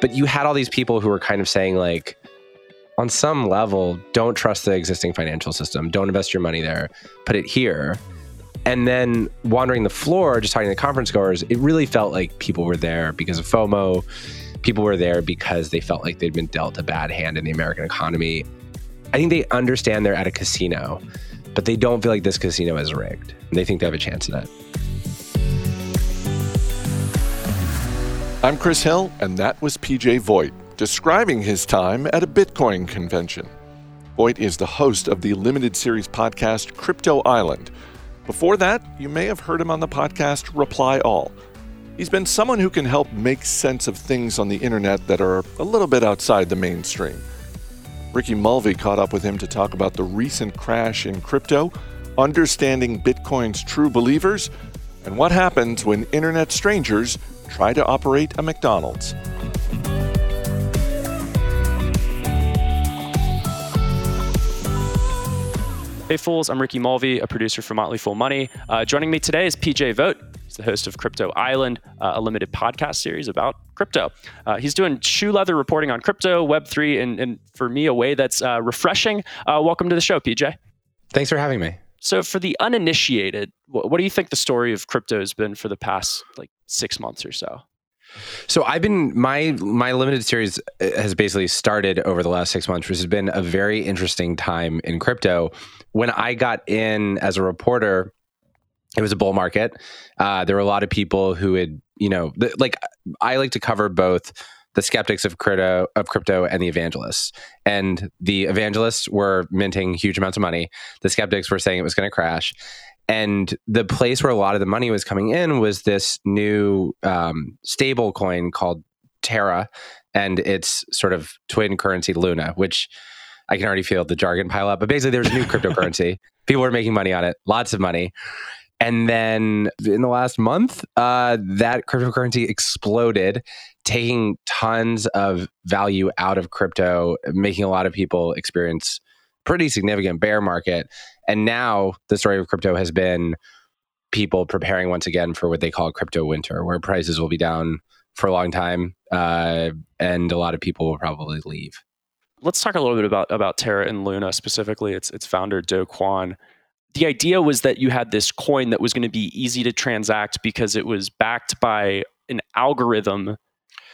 But you had all these people who were kind of saying, like, on some level, don't trust the existing financial system. Don't invest your money there. Put it here. And then wandering the floor, just talking to conference goers, it really felt like people were there because of FOMO. People were there because they felt like they'd been dealt a bad hand in the American economy. I think they understand they're at a casino, but they don't feel like this casino is rigged. And they think they have a chance in it. I'm Chris Hill, and that was PJ Vogt describing his time at a Bitcoin convention. Vogt is the host of the limited series podcast Crypto Island. Before that, you may have heard him on the podcast Reply All. He's been someone who can help make sense of things on the internet that are a little bit outside the mainstream. Ricky Mulvey caught up with him to talk about the recent crash in crypto, understanding Bitcoin's true believers, and what happens when internet strangers try to operate a McDonald's. Hey Fools, I'm Ricky Mulvey, a producer for Motley Fool Money. Uh, joining me today is PJ Vogt. He's the host of Crypto Island, uh, a limited podcast series about crypto. Uh, he's doing shoe leather reporting on crypto, Web3, and, and for me, a way that's uh, refreshing. Uh, welcome to the show, PJ. Thanks for having me. So, for the uninitiated, what, what do you think the story of crypto has been for the past like six months or so? So I've been my my limited series uh, has basically started over the last six months, which has been a very interesting time in crypto. When I got in as a reporter, it was a bull market. Uh, there were a lot of people who had, you know, th- like I like to cover both the skeptics of crypto of crypto and the evangelists. And the evangelists were minting huge amounts of money. The skeptics were saying it was going to crash and the place where a lot of the money was coming in was this new um, stable coin called Terra and its sort of twin currency Luna, which I can already feel the jargon pile up. But basically, there's a new cryptocurrency. People were making money on it, lots of money. And then in the last month, uh, that cryptocurrency exploded, taking tons of value out of crypto, making a lot of people experience pretty significant bear market. And now the story of crypto has been people preparing once again for what they call crypto winter, where prices will be down for a long time, uh, and a lot of people will probably leave. Let's talk a little bit about about Terra and Luna specifically. Its its founder Do Kwon. The idea was that you had this coin that was going to be easy to transact because it was backed by an algorithm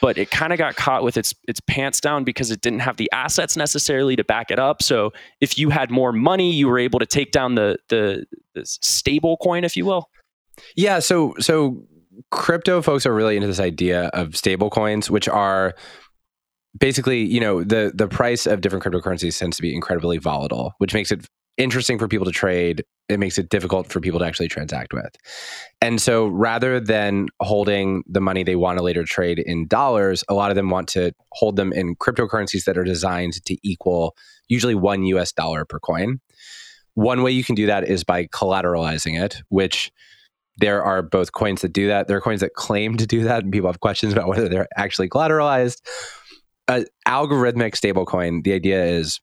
but it kind of got caught with its its pants down because it didn't have the assets necessarily to back it up. So if you had more money, you were able to take down the the, the stable coin, if you will. Yeah. So so crypto folks are really into this idea of stable coins, which are basically you know the the price of different cryptocurrencies tends to be incredibly volatile, which makes it interesting for people to trade it makes it difficult for people to actually transact with. And so rather than holding the money they want to later trade in dollars, a lot of them want to hold them in cryptocurrencies that are designed to equal usually one US dollar per coin. One way you can do that is by collateralizing it, which there are both coins that do that. There are coins that claim to do that, and people have questions about whether they're actually collateralized. An algorithmic stablecoin, the idea is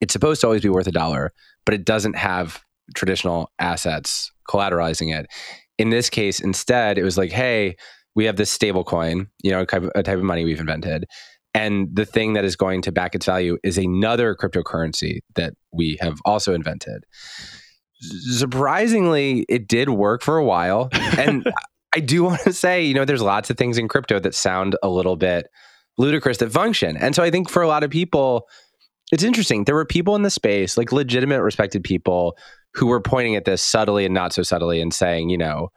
it's supposed to always be worth a dollar, but it doesn't have traditional assets collateralizing it. In this case, instead, it was like, hey, we have this stable coin, you know, a type of money we've invented. And the thing that is going to back its value is another cryptocurrency that we have also invented. Surprisingly, it did work for a while. And I do want to say, you know, there's lots of things in crypto that sound a little bit ludicrous that function. And so I think for a lot of people, it's interesting. There were people in the space, like legitimate, respected people, who were pointing at this subtly and not so subtly and saying, you know,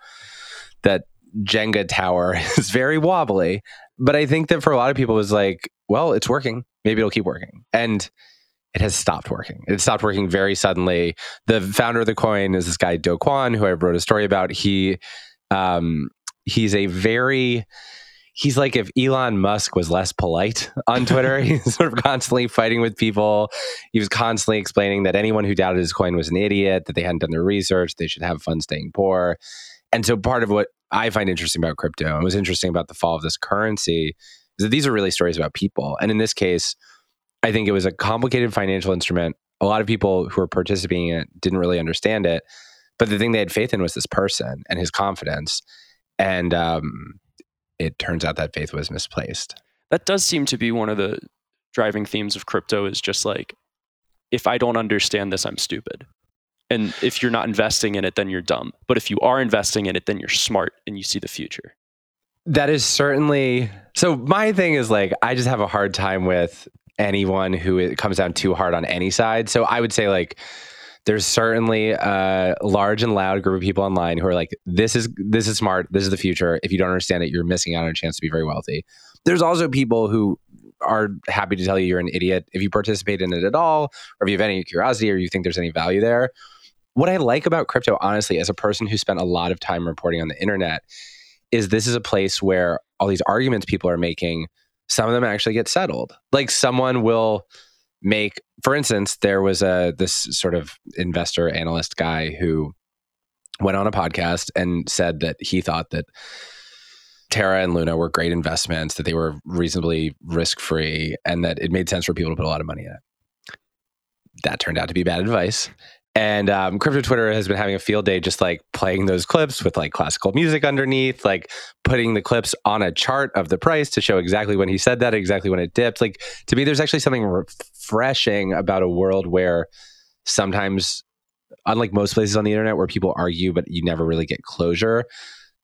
that Jenga tower is very wobbly. But I think that for a lot of people, was like, well, it's working. Maybe it'll keep working. And it has stopped working. It stopped working very suddenly. The founder of the coin is this guy Do Kwon, who I wrote a story about. He um, he's a very he's like if Elon Musk was less polite on Twitter. he's sort of constantly fighting with people. He was constantly explaining that anyone who doubted his coin was an idiot, that they hadn't done their research, they should have fun staying poor. And so part of what I find interesting about crypto and was interesting about the fall of this currency is that these are really stories about people. And in this case, I think it was a complicated financial instrument. A lot of people who were participating in it didn't really understand it. But the thing they had faith in was this person and his confidence. And um, it turns out that faith was misplaced. That does seem to be one of the driving themes of crypto is just like if I don't understand this, I'm stupid. And if you're not investing in it, then you're dumb. But if you are investing in it, then you're smart and you see the future. That is certainly so. My thing is like, I just have a hard time with anyone who it comes down too hard on any side. So I would say, like, there's certainly a large and loud group of people online who are like, this is this is smart, this is the future. If you don't understand it, you're missing out on a chance to be very wealthy. There's also people who are happy to tell you you're an idiot if you participate in it at all, or if you have any curiosity or you think there's any value there. What I like about crypto, honestly, as a person who spent a lot of time reporting on the internet, is this is a place where all these arguments people are making, some of them actually get settled. Like someone will make, for instance, there was a this sort of investor analyst guy who went on a podcast and said that he thought that Terra and Luna were great investments, that they were reasonably risk free, and that it made sense for people to put a lot of money in it. That turned out to be bad advice. And um, crypto Twitter has been having a field day just like playing those clips with like classical music underneath, like putting the clips on a chart of the price to show exactly when he said that, exactly when it dipped. Like to me, there's actually something refreshing about a world where sometimes, unlike most places on the internet where people argue, but you never really get closure,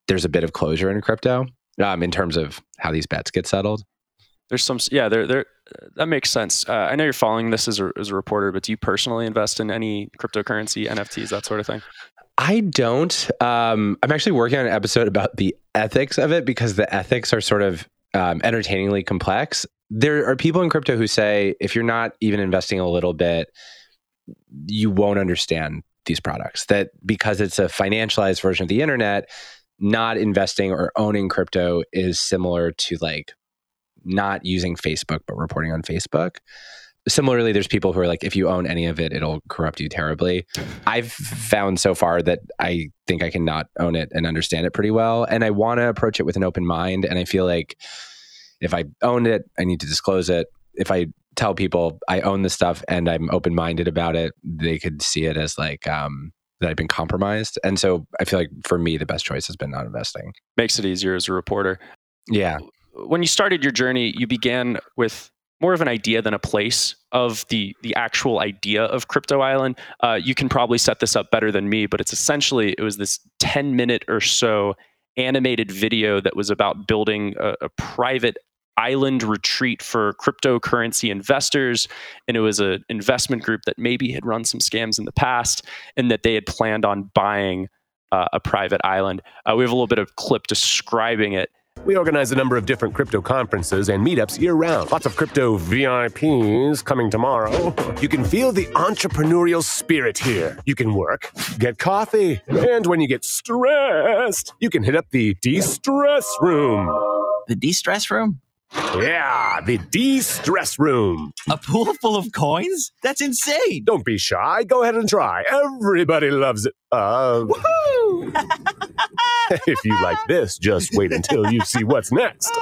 there's a bit of closure in crypto um, in terms of how these bets get settled. There's some, yeah, there, there, that makes sense. Uh, I know you're following this as a, as a reporter, but do you personally invest in any cryptocurrency, NFTs, that sort of thing? I don't. Um, I'm actually working on an episode about the ethics of it because the ethics are sort of um, entertainingly complex. There are people in crypto who say if you're not even investing a little bit, you won't understand these products. That because it's a financialized version of the internet, not investing or owning crypto is similar to like not using Facebook but reporting on Facebook. Similarly, there's people who are like, if you own any of it, it'll corrupt you terribly. I've found so far that I think I can not own it and understand it pretty well. And I want to approach it with an open mind. And I feel like if I own it, I need to disclose it. If I tell people I own the stuff and I'm open minded about it, they could see it as like, um, that I've been compromised. And so I feel like for me, the best choice has been not investing. Makes it easier as a reporter. Yeah. When you started your journey, you began with more of an idea than a place of the the actual idea of crypto island. Uh, you can probably set this up better than me but it's essentially it was this 10 minute or so animated video that was about building a, a private island retreat for cryptocurrency investors. And it was an investment group that maybe had run some scams in the past and that they had planned on buying uh, a private island. Uh, we have a little bit of clip describing it we organize a number of different crypto conferences and meetups year round. Lots of crypto VIPs coming tomorrow. You can feel the entrepreneurial spirit here. You can work, get coffee, and when you get stressed, you can hit up the de stress room. The de stress room? Yeah, the de stress room. A pool full of coins? That's insane. Don't be shy. Go ahead and try. Everybody loves it. Uh, Woohoo! if you like this, just wait until you see what's next.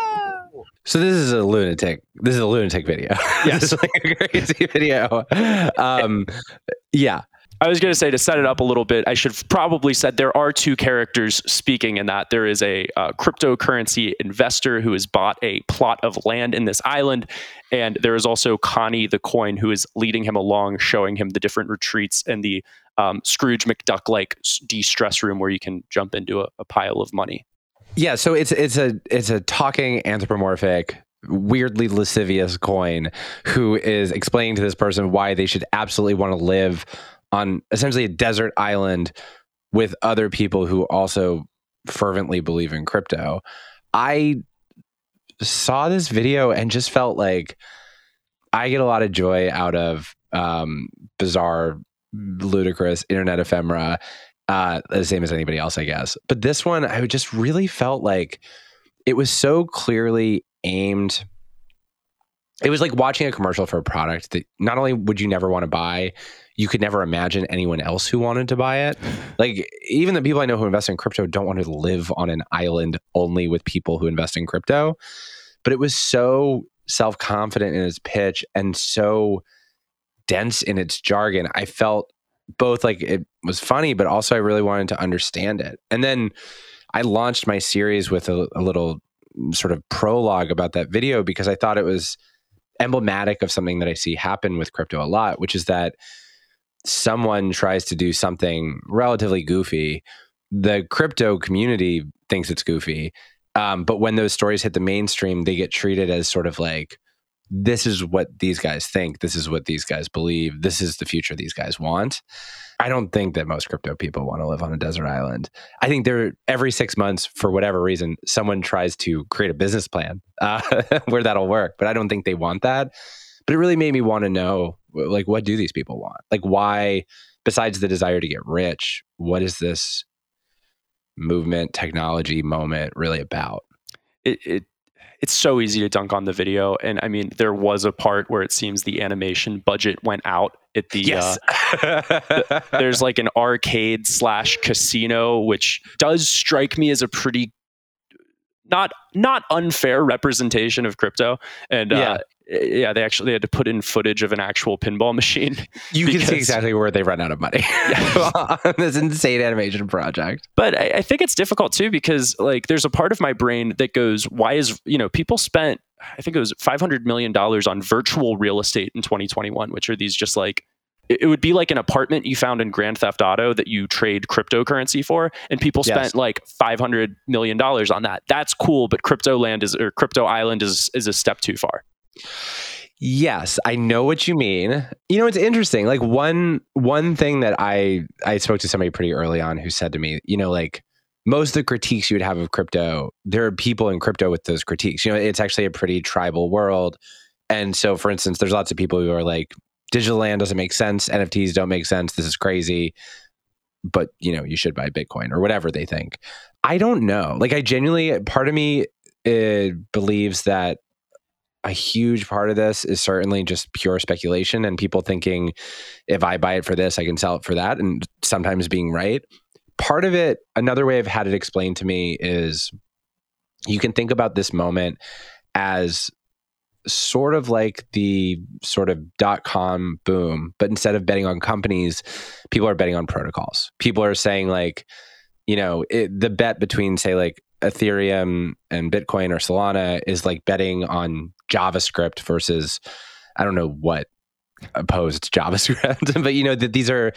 So this is a lunatic. This is a lunatic video. Yes. like a crazy video. Um, yeah. I was going to say to set it up a little bit, I should probably said there are two characters speaking in that. There is a uh, cryptocurrency investor who has bought a plot of land in this island, and there is also Connie the coin who is leading him along, showing him the different retreats and the um, Scrooge McDuck like de-stress room where you can jump into a, a pile of money. Yeah, so it's it's a it's a talking anthropomorphic weirdly lascivious coin who is explaining to this person why they should absolutely want to live on essentially a desert island with other people who also fervently believe in crypto. I saw this video and just felt like I get a lot of joy out of um, bizarre, ludicrous internet ephemera, uh, the same as anybody else, I guess. But this one, I just really felt like it was so clearly aimed. It was like watching a commercial for a product that not only would you never want to buy, you could never imagine anyone else who wanted to buy it. Like even the people I know who invest in crypto don't want to live on an island only with people who invest in crypto. But it was so self-confident in its pitch and so dense in its jargon. I felt both like it was funny, but also I really wanted to understand it. And then I launched my series with a, a little sort of prologue about that video because I thought it was emblematic of something that I see happen with crypto a lot, which is that someone tries to do something relatively goofy. The crypto community thinks it's goofy. Um, but when those stories hit the mainstream, they get treated as sort of like, this is what these guys think. This is what these guys believe. This is the future these guys want. I don't think that most crypto people want to live on a desert island. I think there every six months, for whatever reason, someone tries to create a business plan uh, where that'll work. But I don't think they want that. But it really made me want to know, like, what do these people want? Like, why, besides the desire to get rich, what is this movement, technology moment really about? It, it it's so easy to dunk on the video. And I mean, there was a part where it seems the animation budget went out at the. Yes. Uh, there's like an arcade slash casino, which does strike me as a pretty not not unfair representation of crypto. And Yeah. uh, yeah, they actually had to put in footage of an actual pinball machine. you can see exactly where they run out of money on this insane animation project. but I, I think it's difficult too because like there's a part of my brain that goes why is you know people spent i think it was 500 million dollars on virtual real estate in 2021 which are these just like it would be like an apartment you found in grand theft auto that you trade cryptocurrency for and people Yes. spent like 500 million dollars on that that's cool but crypto land is or crypto island is is a step too far Yes, I know what you mean. You know, it's interesting. Like one one thing that I I spoke to somebody pretty early on who said to me, you know, like most of the critiques you would have of crypto, there are people in crypto with those critiques. You know, it's actually a pretty tribal world. And so for instance, there's lots of people who are like digital land doesn't make sense, NFTs don't make sense, this is crazy. But, you know, you should buy Bitcoin or whatever they think. I don't know. Like I genuinely part of me uh, believes that a huge part of this is certainly just pure speculation and people thinking if I buy it for this, I can sell it for that, and sometimes being right. Part of it, another way I've had it explained to me is you can think about this moment as sort of like the sort of dot com boom, but instead of betting on companies, people are betting on protocols. People are saying, like, you know, it, the bet between, say, like Ethereum and Bitcoin or Solana is like betting on JavaScript versus I don't know what opposed JavaScript, but you know that these are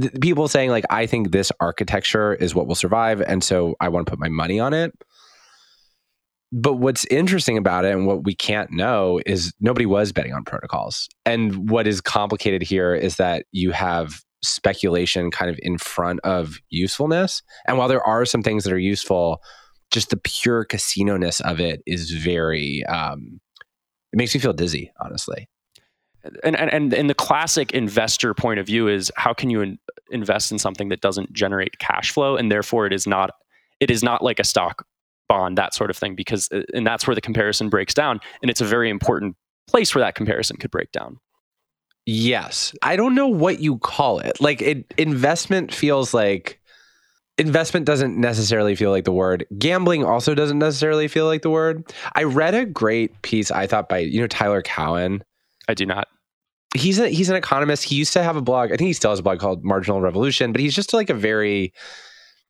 th- people saying like I think this architecture is what will survive, and so I want to put my money on it. But what's interesting about it and what we can't know is nobody was betting on protocols. And what is complicated here is that you have speculation kind of in front of usefulness. And while there are some things that are useful, just the pure casino ness of it is very um it makes me feel dizzy honestly. And and and, the classic investor point of view is how can you in, invest in something that doesn't generate cash flow and therefore it is not it is not like a stock bond that sort of thing because uh, and that's where the comparison breaks down and it's a very important place where that comparison could break down. Yes. I don't know what you call it. Like it investment feels like investment doesn't necessarily feel like the word gambling also doesn't necessarily feel like the word i read a great piece i thought by you know Tyler Cowen i do not he's a, he's an economist. He used to have a blog. I think he still has a blog called Marginal Revolution, but he's just like a very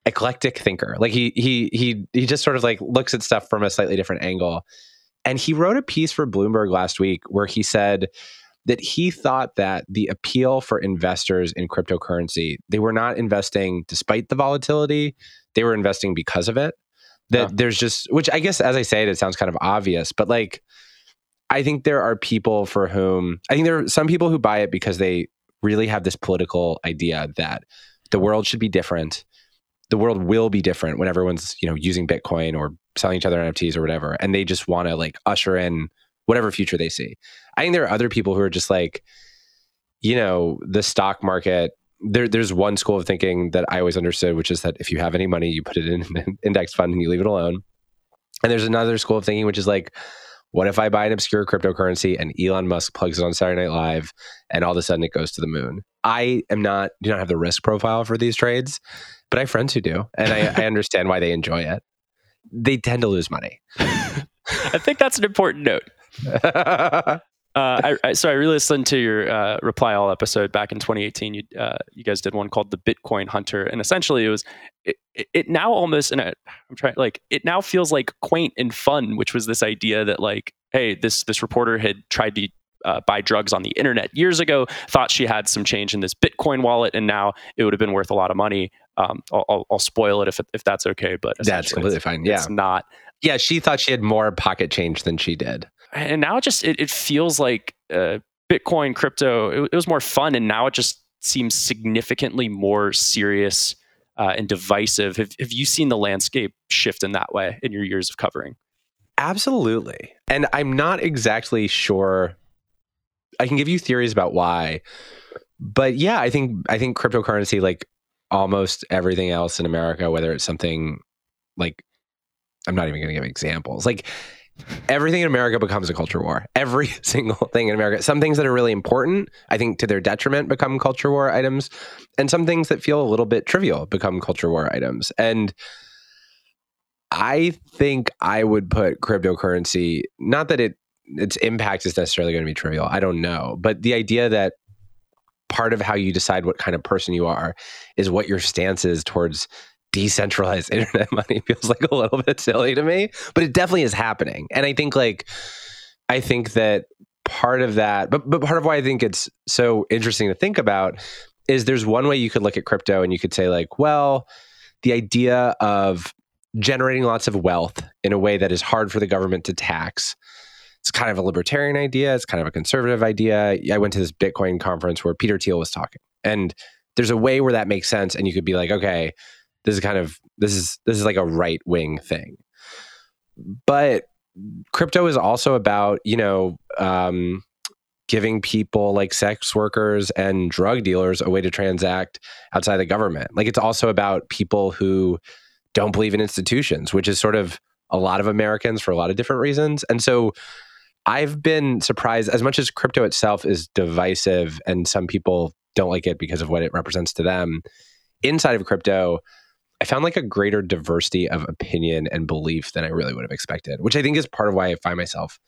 eclectic thinker. Like he he he he just sort of like looks at stuff from a slightly different angle. And he wrote a piece for Bloomberg last week where he said that he thought that the appeal for investors in cryptocurrency, they were not investing despite the volatility, they were investing because of it. That Yeah. there's just which I guess as I say it, it sounds kind of obvious, but like I think there are people for whom I think there are some people who buy it because they really have this political idea that the world should be different. The world will be different when everyone's, you know, using Bitcoin or selling each other NFTs or whatever. And they just want to like usher in whatever future they see. I think there are other people who are just like, you know, the stock market. There, there's one school of thinking that I always understood, which is that if you have any money, you put it in an index fund and you leave it alone. And there's another school of thinking, which is like, what if I buy an obscure cryptocurrency and Elon Musk plugs it on Saturday Night Live and all of a sudden it goes to the moon? I am not, do not have the risk profile for these trades, but I have friends who do. And I, I understand why they enjoy it. They tend to lose money. i think that's an important note Uh, I, I, so I re-listened to your uh, reply all episode back in 2018. You uh, you guys did one called the Bitcoin Hunter, and essentially it was it, it now almost and I, I'm trying like it now feels like quaint and fun, which was this idea that like hey this this reporter had tried to uh, buy drugs on the internet years ago, thought she had some change in this Bitcoin wallet, and now it would have been worth a lot of money. Um, I'll, I'll, I'll, spoil it if if that's okay, but that's completely fine. Yeah, it's not. Yeah, she thought she had more pocket change than she did, and now it just it, it feels like uh, Bitcoin, crypto. It, it, was more fun, and now it just seems significantly more serious uh, and divisive. Have, have you seen the landscape shift in that way in your years of covering? Absolutely, and I'm not exactly sure I can give you theories about why. But yeah, I think I think cryptocurrency, like almost everything else in America, whether it's something like I'm not even going to give examples. Like everything in America becomes a culture war. Every single thing in America. Some things that are really important, I think to their detriment become culture war items, and some things that feel a little bit trivial become culture war items. And I think I would put cryptocurrency, not that it its impact is necessarily going to be trivial. I don't know. But the idea that part of how you decide what kind of person you are is what your stance is towards decentralized internet money feels like a little bit silly to me, but it definitely is happening. And I think like I think that part of that, but but part of why I think it's so interesting to think about is there's one way you could look at crypto and you could say like, well, the idea of generating lots of wealth in a way that is hard for the government to tax it's kind of a libertarian idea. It's kind of a conservative idea. I went to this Bitcoin conference where Peter Thiel was talking, and there's a way where that makes sense, and you could be like, okay, this is kind of this is this is like a right wing thing, but crypto is also about you know um, giving people like sex workers and drug dealers a way to transact outside the government. Like it's also about people who don't believe in institutions, which is sort of a lot of Americans for a lot of different reasons. And so I've been surprised as much as crypto itself is divisive and some people don't like it because of what it represents to them. Inside of crypto, I found like a greater diversity of opinion and belief than I really would have expected, which I think is part of why I find myself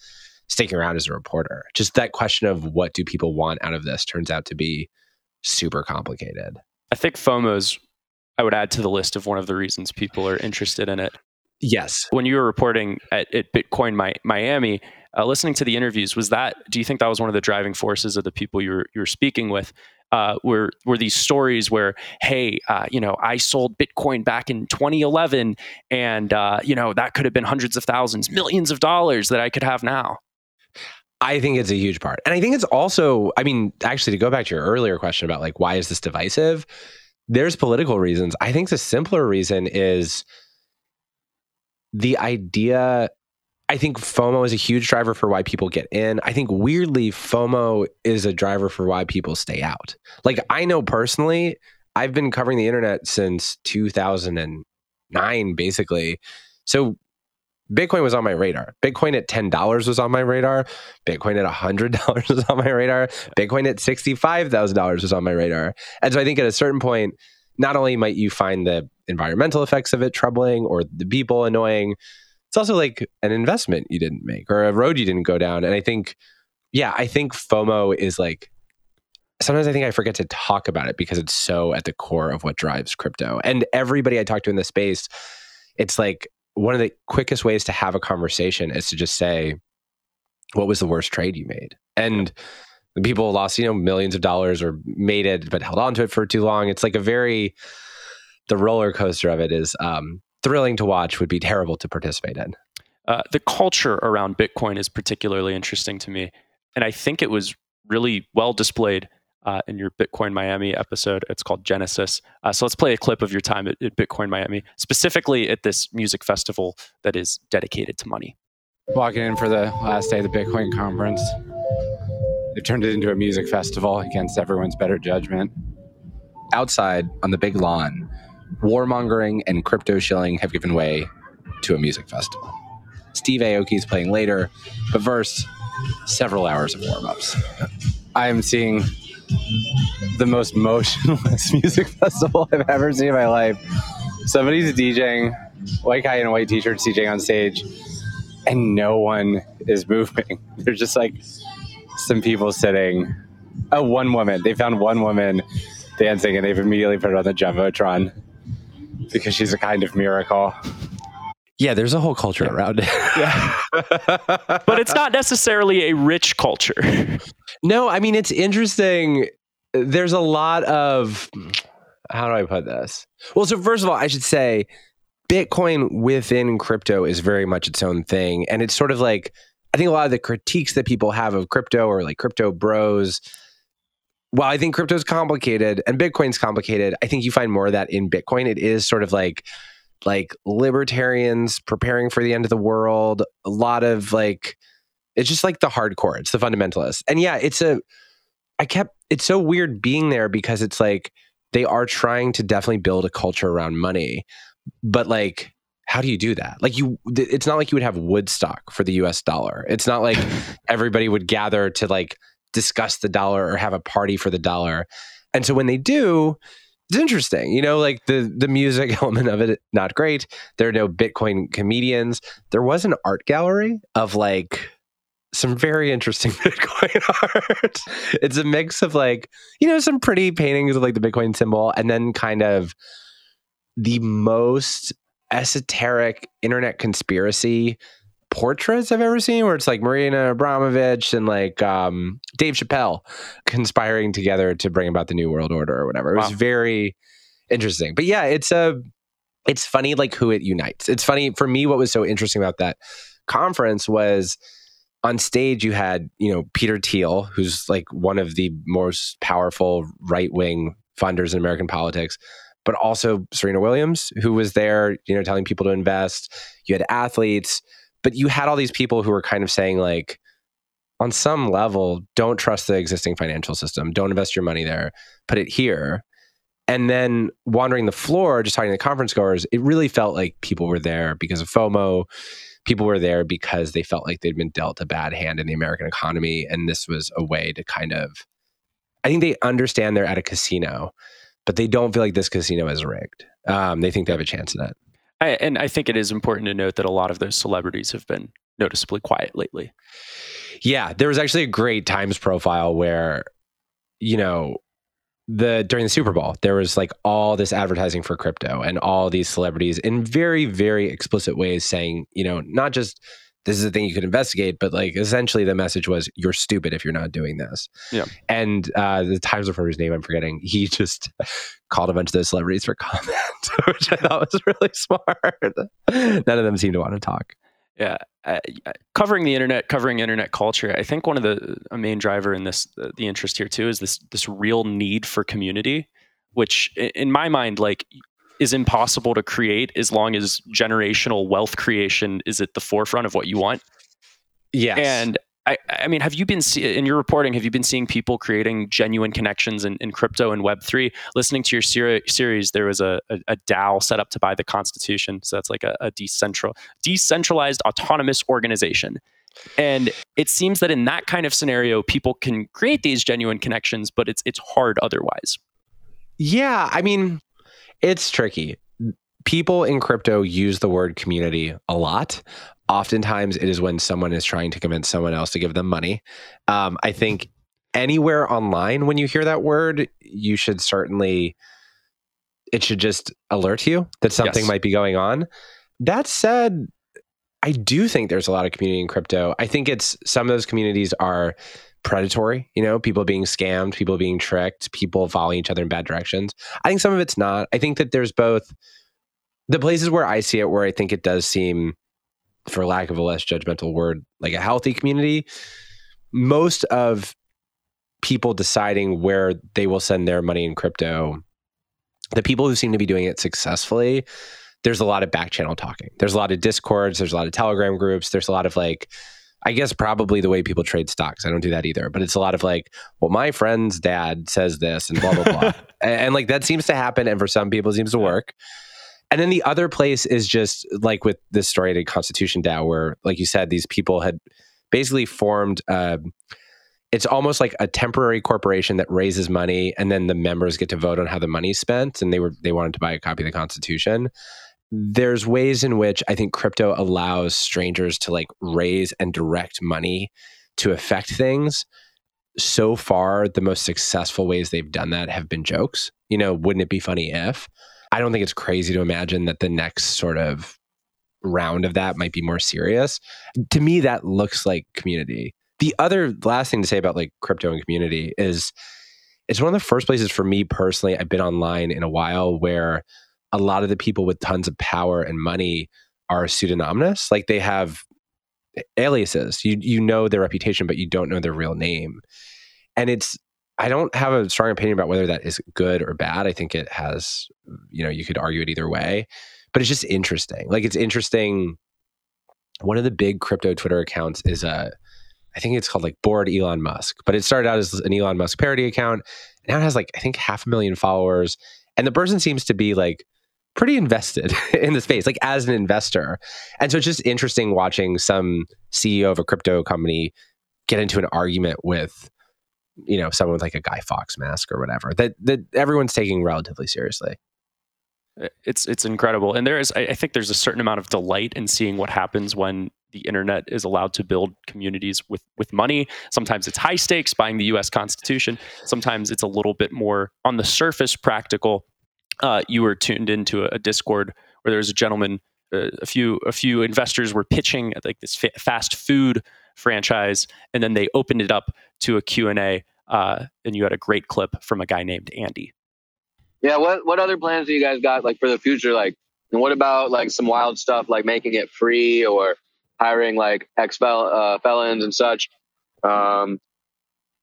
sticking around as a reporter. Just that question of what do people want out of this turns out to be super complicated. I think FOMO's I would add to the list of one of the reasons people are interested in it. Yes. When you were reporting at, at Bitcoin Miami, uh, listening to the interviews, was that? Do you think that was one of the driving forces of the people you were you were speaking with? Uh, were were these stories where, hey, uh, you know, I sold Bitcoin back in 2011, and uh, you know that could have been hundreds of thousands, millions of dollars that I could have now. I think it's a huge part, and I think it's also. I mean, actually, to go back to your earlier question about like why is this divisive? There's political reasons. I think the simpler reason is the idea I think FOMO is a huge driver for why people get in. I think weirdly, FOMO is a driver for why people stay out. Like I know personally, I've been covering the internet since 2009, basically. So Bitcoin was on my radar. Bitcoin at $10 was on my radar. Bitcoin at $100 was on my radar. Bitcoin at $65,000 was on my radar. And so I think at a certain point, not only might you find the environmental effects of it troubling or the people annoying, it's also like an investment you didn't make or a road you didn't go down. And I think, yeah, I think FOMO is like sometimes I think I forget to talk about it because it's so at the core of what drives crypto. And everybody I talk to in the space, it's like one of the quickest ways to have a conversation is to just say, what was the worst trade you made? And the people lost, you know, millions of dollars or made it but held on to it for too long. It's like a very the roller coaster of it is um, thrilling to watch, would be terrible to participate in. Uh, the culture around Bitcoin is particularly interesting to me. And I think it was really well displayed uh, in your Bitcoin Miami episode. It's called Genesis. Uh, so let's play a clip of your time at, at, Bitcoin Miami, specifically at this music festival that is dedicated to money. Walking in for the last day of the Bitcoin conference, they've turned it into a music festival against everyone's better judgment. Outside on the big lawn, warmongering and crypto shilling have given way to a music festival. Steve Aoki is playing later, but first, several hours of warm ups. I am seeing the most motionless music festival I've ever seen in my life. Somebody's DJing, white guy in a white t shirt DJing on stage, and no one is moving. They're just like some people sitting. Oh, one woman. They found one woman dancing, and they've immediately put her on the jumbotron because she's a kind of miracle. Yeah, there's a whole culture around it. Yeah. but it's not necessarily a rich culture. No, I mean it's interesting. There's a lot of how do I put this? Well, so first of all, I should say Bitcoin within crypto is very much its own thing. And it's sort of like I think a lot of the critiques that people have of crypto or like crypto bros. While I think crypto is complicated and Bitcoin's complicated, I think you find more of that in Bitcoin. It is sort of like like libertarians preparing for the end of the world, a lot of like it's just like the hardcore, it's the fundamentalists. And yeah, it's a I kept it's so weird being there because it's like they are trying to definitely build a culture around money. But like how do you do that? Like you it's not like you would have Woodstock for the US dollar. It's not like everybody would gather to like discuss the dollar or have a party for the dollar. And so when they do, it's interesting. You know, like the the music element of it, not great. There are no Bitcoin comedians. There was an art gallery of like some very interesting Bitcoin art. It's a mix of like, you know, some pretty paintings of like the Bitcoin symbol and then kind of the most esoteric internet conspiracy portraits I've ever seen, where it's like Marina Abramovich and like um, Dave Chappelle conspiring together to bring about the New World Order or whatever. It was Wow. very interesting. But yeah, it's a it's funny like who it unites. It's funny for me. What was so interesting about that conference was on stage you had you know Peter Thiel, who's like one of the most powerful right wing funders in American politics. But also Serena Williams, who was there, you know, telling people to invest. You had athletes, but you had all these people who were kind of saying like on some level don't trust the existing financial system don't invest your money there put it here. And then wandering the floor just talking to the conference goers it really felt like people were there because of fomo. People were there because they felt like they'd been dealt a bad hand in the american economy and this was a way to kind of i think they understand they're at a casino but they don't feel like this casino is rigged. Um, they think they have a chance in it I, and I think it is important to note that a lot of those celebrities have been noticeably quiet lately. Yeah, there was actually a great Times profile where, you know, the during the Super Bowl, there was like all this advertising for crypto and all these celebrities in very, very explicit ways saying, you know, not just this is a thing you could investigate, but like essentially the message was you're stupid if you're not doing this. Yeah. And uh, the Times reporter's name I'm forgetting, he just called a bunch of those celebrities for comment, which I thought was really smart. None of them seemed to want to talk. Yeah, uh, covering the internet, covering internet culture. I think one of the a main driver in this, uh, the interest here too, is this this real need for community, which in my mind, like, is impossible to create as long as generational wealth creation is at the forefront of what you want. Yes. And I, I mean, have you been see- in your reporting? Have you been seeing people creating genuine connections in, in crypto and Web three? Listening to your seri- series, there was a, a, a DAO set up to buy the Constitution, so that's like a, a decentral, decentralized autonomous organization. And it seems that in that kind of scenario, people can create these genuine connections, but it's it's hard otherwise. Yeah, I mean, it's tricky. People in crypto use the word community a lot. Oftentimes, it is when someone is trying to convince someone else to give them money. Um, I think anywhere online, when you hear that word, you should certainly, it should just alert you that something Yes. might be going on. That said, I do think there's a lot of community in crypto. I think it's some of those communities are predatory, you know, people being scammed, people being tricked, people following each other in bad directions. I think some of it's not. I think that there's both the places where I see it where I think it does seem, for lack of a less judgmental word, like a healthy community. Most of people deciding where they will send their money in crypto, the people who seem to be doing it successfully, there's a lot of back channel talking. There's a lot of discords, there's a lot of telegram groups, there's a lot of like I guess probably the way people trade stocks. I don't do that either, but it's a lot of like, well, my friend's dad says this and blah blah blah, and, and, like that seems to happen, and for some people it seems to work. And then the other place is just like with this story at the Constitution DAO, where, like you said, these people had basically formed. Uh, it's almost like a temporary corporation that raises money, and then the members get to vote on how the money's spent. And they were they wanted to buy a copy of the Constitution there's ways in which I think crypto allows strangers to like raise and direct money to affect things, so far the most successful ways they've done that have been jokes. You know, wouldn't it be funny if? I don't think it's crazy to imagine that the next sort of round of that might be more serious. To me, that looks like community. The other last thing to say about like crypto and community is it's one of the first places for me personally, I've been online in a while where a lot of the people with tons of power and money are pseudonymous. Like they have aliases. You you know their reputation, but you don't know their real name. And it's I don't have a strong opinion about whether that is good or bad. I think it has, you know, you could argue it either way, but it's just interesting. Like it's interesting. One of the big crypto Twitter accounts is a, I think it's called like Bored Elon Musk, but it started out as an Elon Musk parody account. Now it has like I think half a million followers, and the person seems to be like pretty invested in the space, like as an investor. And so it's just interesting watching some CEO of a crypto company get into an argument with, you know, someone with like a Guy Fawkes mask or whatever that that everyone's taking relatively seriously. It's it's incredible, and there is I, I think there's a certain amount of delight in seeing what happens when the internet is allowed to build communities with with money. Sometimes it's high stakes, buying the U.S. Constitution. Sometimes it's a little bit more on the surface practical uh, you were tuned into a, a Discord where there was a gentleman, uh, a few a few investors were pitching like this fa- fast food franchise, and then they opened it up to a Q and A, uh, and you had a great clip from a guy named Andy. Yeah, what what other plans do you guys got like for the future? Like, and what about like some wild stuff like making it free or hiring like ex uh, felons and such? Um,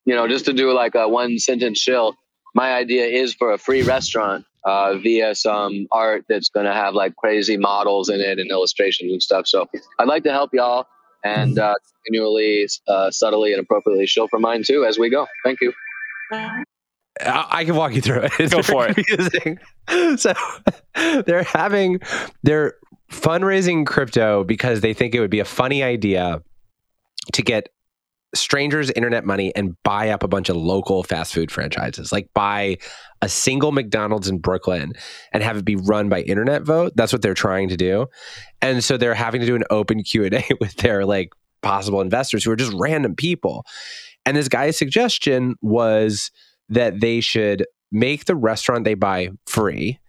you know, just to do like a one sentence shill. My idea is for a free restaurant uh, via some art that's going to have like crazy models in it and illustrations and stuff. So I'd like to help y'all and uh, continually, uh, subtly, and appropriately show for mine too as we go. Thank you. I can walk you through it. It's Go for it. So they're having they're fundraising crypto because they think it would be a funny idea to get strangers internet money and buy up a bunch of local fast food franchises. Like buy a single mcdonald's in brooklyn and have it be run by internet vote. That's what they're trying to do. And so they're having to do an open q&a with their like possible investors who are just random people. And this guy's suggestion was that they should make the restaurant they buy free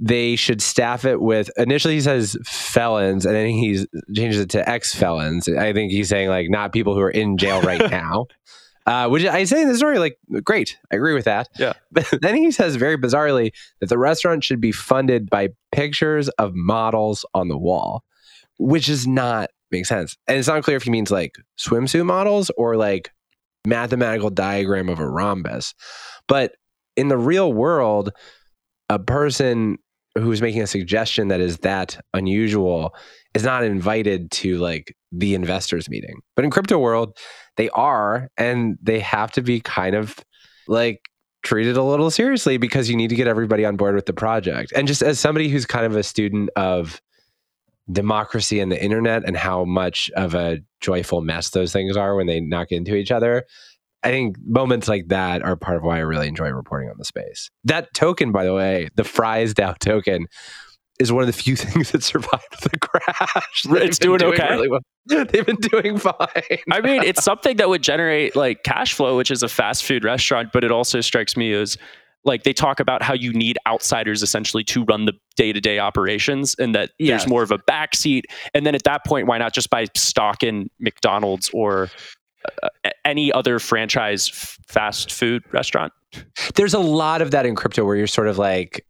they should staff it with initially he says felons and then he changes it to ex felons. I think he's saying like not people who are in jail right now. Uh, which I say in the story, like, great, I agree with that. Yeah. But then he says very bizarrely that the restaurant should be funded by pictures of models on the wall, which does not make sense. And it's not clear if he means like swimsuit models or like mathematical diagram of a rhombus. But in the real world, a person who's making a suggestion that is that unusual is not invited to like the investors meeting. But in crypto world, they are and they have to be kind of like treated a little seriously because you need to get everybody on board with the project. And just as somebody who's kind of a student of democracy and the internet and how much of a joyful mess those things are when they knock into each other, I think moments like that are part of why I really enjoy reporting on the space. That token, by the way, the Fries DAO token, is one of the few things that survived the crash. They've been doing okay. really well. They've been doing fine. I mean, it's something that would generate like cash flow, which is a fast food restaurant, but it also strikes me as like they talk about how you need outsiders essentially to run the day-to-day operations and that Yes. there's more of a backseat and then at that point why not just buy stock in mcdonald's or Uh, any other franchise fast food restaurant There's a lot of that in crypto where you're sort of like,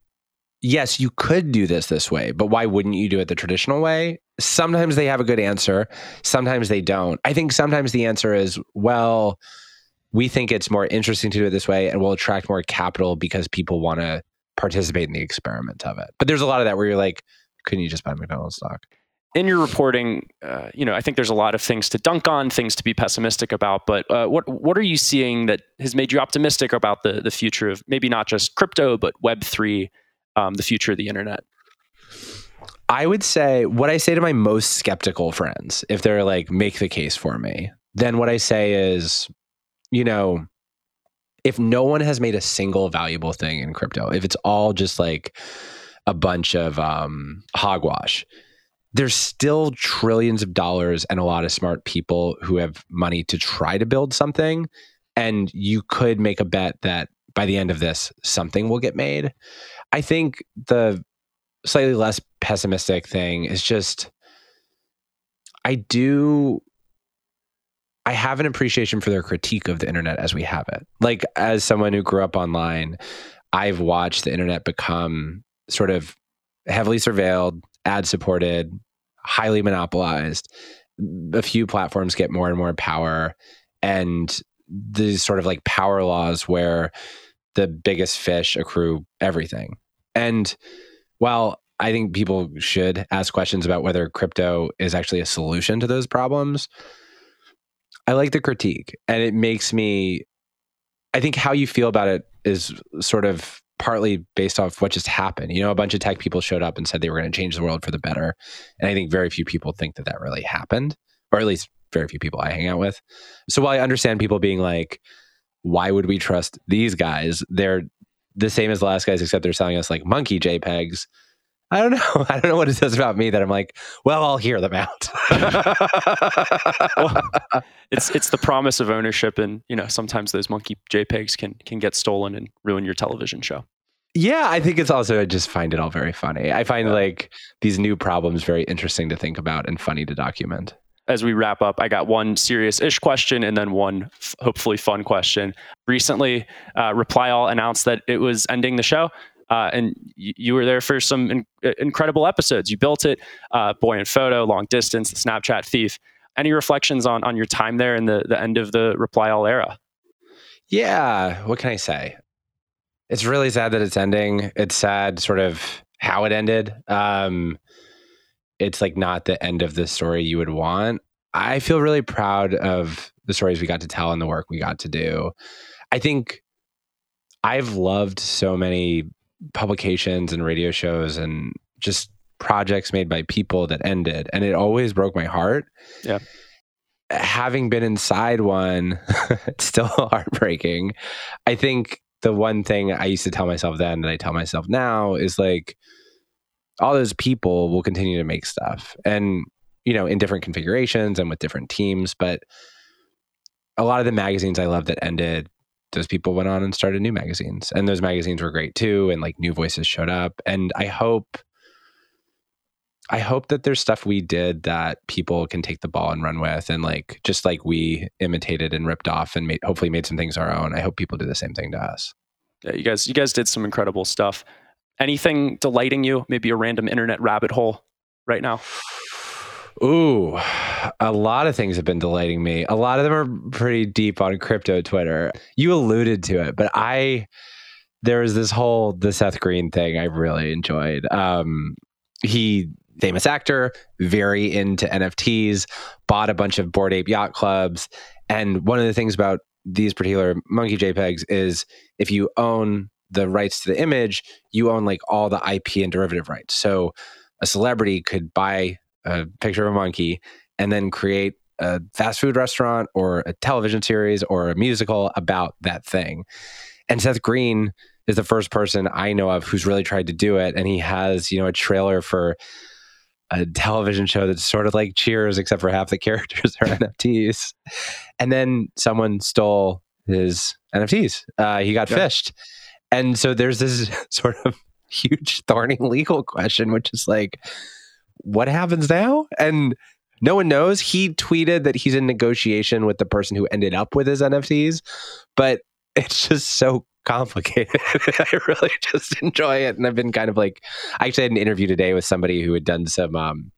yes, you could do this this way, but why wouldn't you do it the traditional way? Sometimes they have a good answer, sometimes they don't. I think sometimes the answer is, well, we think it's more interesting to do it this way and we'll attract more capital because people want to participate in the experiment of it. But there's a lot of that where you're like, couldn't you just buy McDonald's stock? In your reporting, uh, you know, I think there's a lot of things to dunk on, things to be pessimistic about. But uh, what what are you seeing that has made you optimistic about the the future of maybe not just crypto, but Web three, um, the future of the internet? I would say what I say to my most skeptical friends, if they're like, make the case for me, then what I say is, you know, if no one has made a single valuable thing in crypto, if it's all just like a bunch of um, hogwash, there's still trillions of dollars and a lot of smart people who have money to try to build something. And you could make a bet that by the end of this, something will get made. I think the slightly less pessimistic thing is just I do I have an appreciation for their critique of the internet as we have it. Like as someone who grew up online, I've watched the internet become sort of heavily surveilled, ad supported, highly monopolized. A few platforms get more and more power and these sort of like power laws where the biggest fish accrue everything. And while I think people should ask questions about whether crypto is actually a solution to those problems, I like the critique and it makes me I think how you feel about it is sort of partly based off what just happened. You know, a bunch of tech people showed up and said they were going to change the world for the better. And I think very few people think that that really happened, or at least very few people I hang out with. So while I understand people being like, why would we trust these guys? They're the same as the last guys, except they're selling us like monkey JPEGs. I don't know. I don't know what it says about me that I'm like, well, I'll hear them out. well, it's it's the promise of ownership, and you know sometimes those monkey JPEGs can can get stolen and ruin your television show. Yeah, I think it's also I just find it all very funny. I find yeah. like these new problems very interesting to think about and funny to document as we wrap up, I got one serious ish question and then one f- hopefully fun question. Recently, uh, Reply All announced that it was ending the show. Uh, and y- you were there for some in- uh, incredible episodes. You built it, uh, Boy in Photo, Long Distance, The Snapchat Thief. Any reflections on, on your time there and the, the end of the Reply All era? Yeah, what can I say? It's really sad that it's ending. It's sad, sort of how it ended. Um, it's like not the end of the story you would want. I feel really proud of the stories we got to tell and the work we got to do. I think I've loved so many publications and radio shows and just projects made by people that ended and it always broke my heart. Yeah. Having been inside one, it's still heartbreaking. I think the one thing I used to tell myself then that I tell myself now is like all those people will continue to make stuff and you know in different configurations and with different teams but a lot of the magazines i love that ended those people went on and started new magazines and those magazines were great too and like new voices showed up and i hope i hope that there's stuff we did that people can take the ball and run with and like just like we imitated and ripped off and made, hopefully made some things our own i hope people do the same thing to us yeah you guys you guys did some incredible stuff Anything delighting you? Maybe a random internet rabbit hole right now? Ooh, a lot of things have been delighting me. A lot of them are pretty deep on crypto Twitter. You alluded to it, but I there was this whole the Seth Green thing I really enjoyed. Um, he famous actor, very into NFTs, bought a bunch of Bored Ape Yacht Clubs, and one of the things about these particular monkey JPEGs is if you own the rights to the image, you own like all the IP and derivative rights. So a celebrity could buy a picture of a monkey and then create a fast food restaurant or a television series or a musical about that thing. And Seth Green is the first person I know of who's really tried to do it. And he has, you know, a trailer for a television show that's sort of like Cheers, except for half the characters are NFTs. And then someone stole his NFTs. Uh, he got yeah. phished. And so there's this sort of huge thorny legal question, which is like, what happens now? And no one knows. He tweeted that he's in negotiation with the person who ended up with his NFTs, but it's just so complicated. I really just enjoy it. And I've been kind of like, I actually had an interview today with somebody who had done some, um,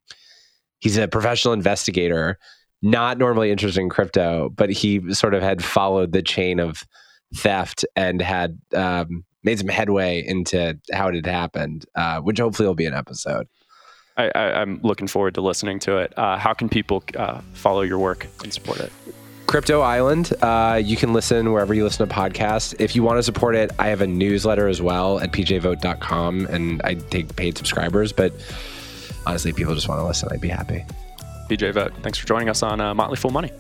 he's a professional investigator, not normally interested in crypto, but he sort of had followed the chain of theft and had um, made some headway into how it had happened, uh, which hopefully will be an episode. I, am looking forward to listening to it. Uh, how can people uh, follow your work and support it? Crypto Island. Uh, you can listen wherever you listen to podcasts. If you want to support it, I have a newsletter as well at pjvogt.com, and I take paid subscribers. But honestly, if people just want to listen, I'd be happy. PJ Vogt, thanks for joining us on uh, Motley Fool Money.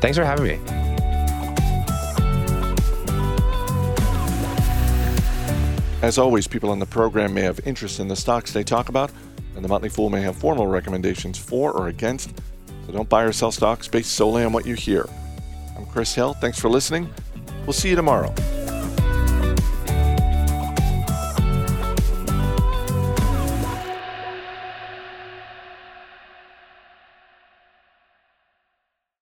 Thanks for having me. As always, people on the program may have interest in the stocks they talk about, and the Motley Fool may have formal recommendations for or against, so don't buy or sell stocks based solely on what you hear. I'm Chris Hill. Thanks for listening. We'll see you tomorrow.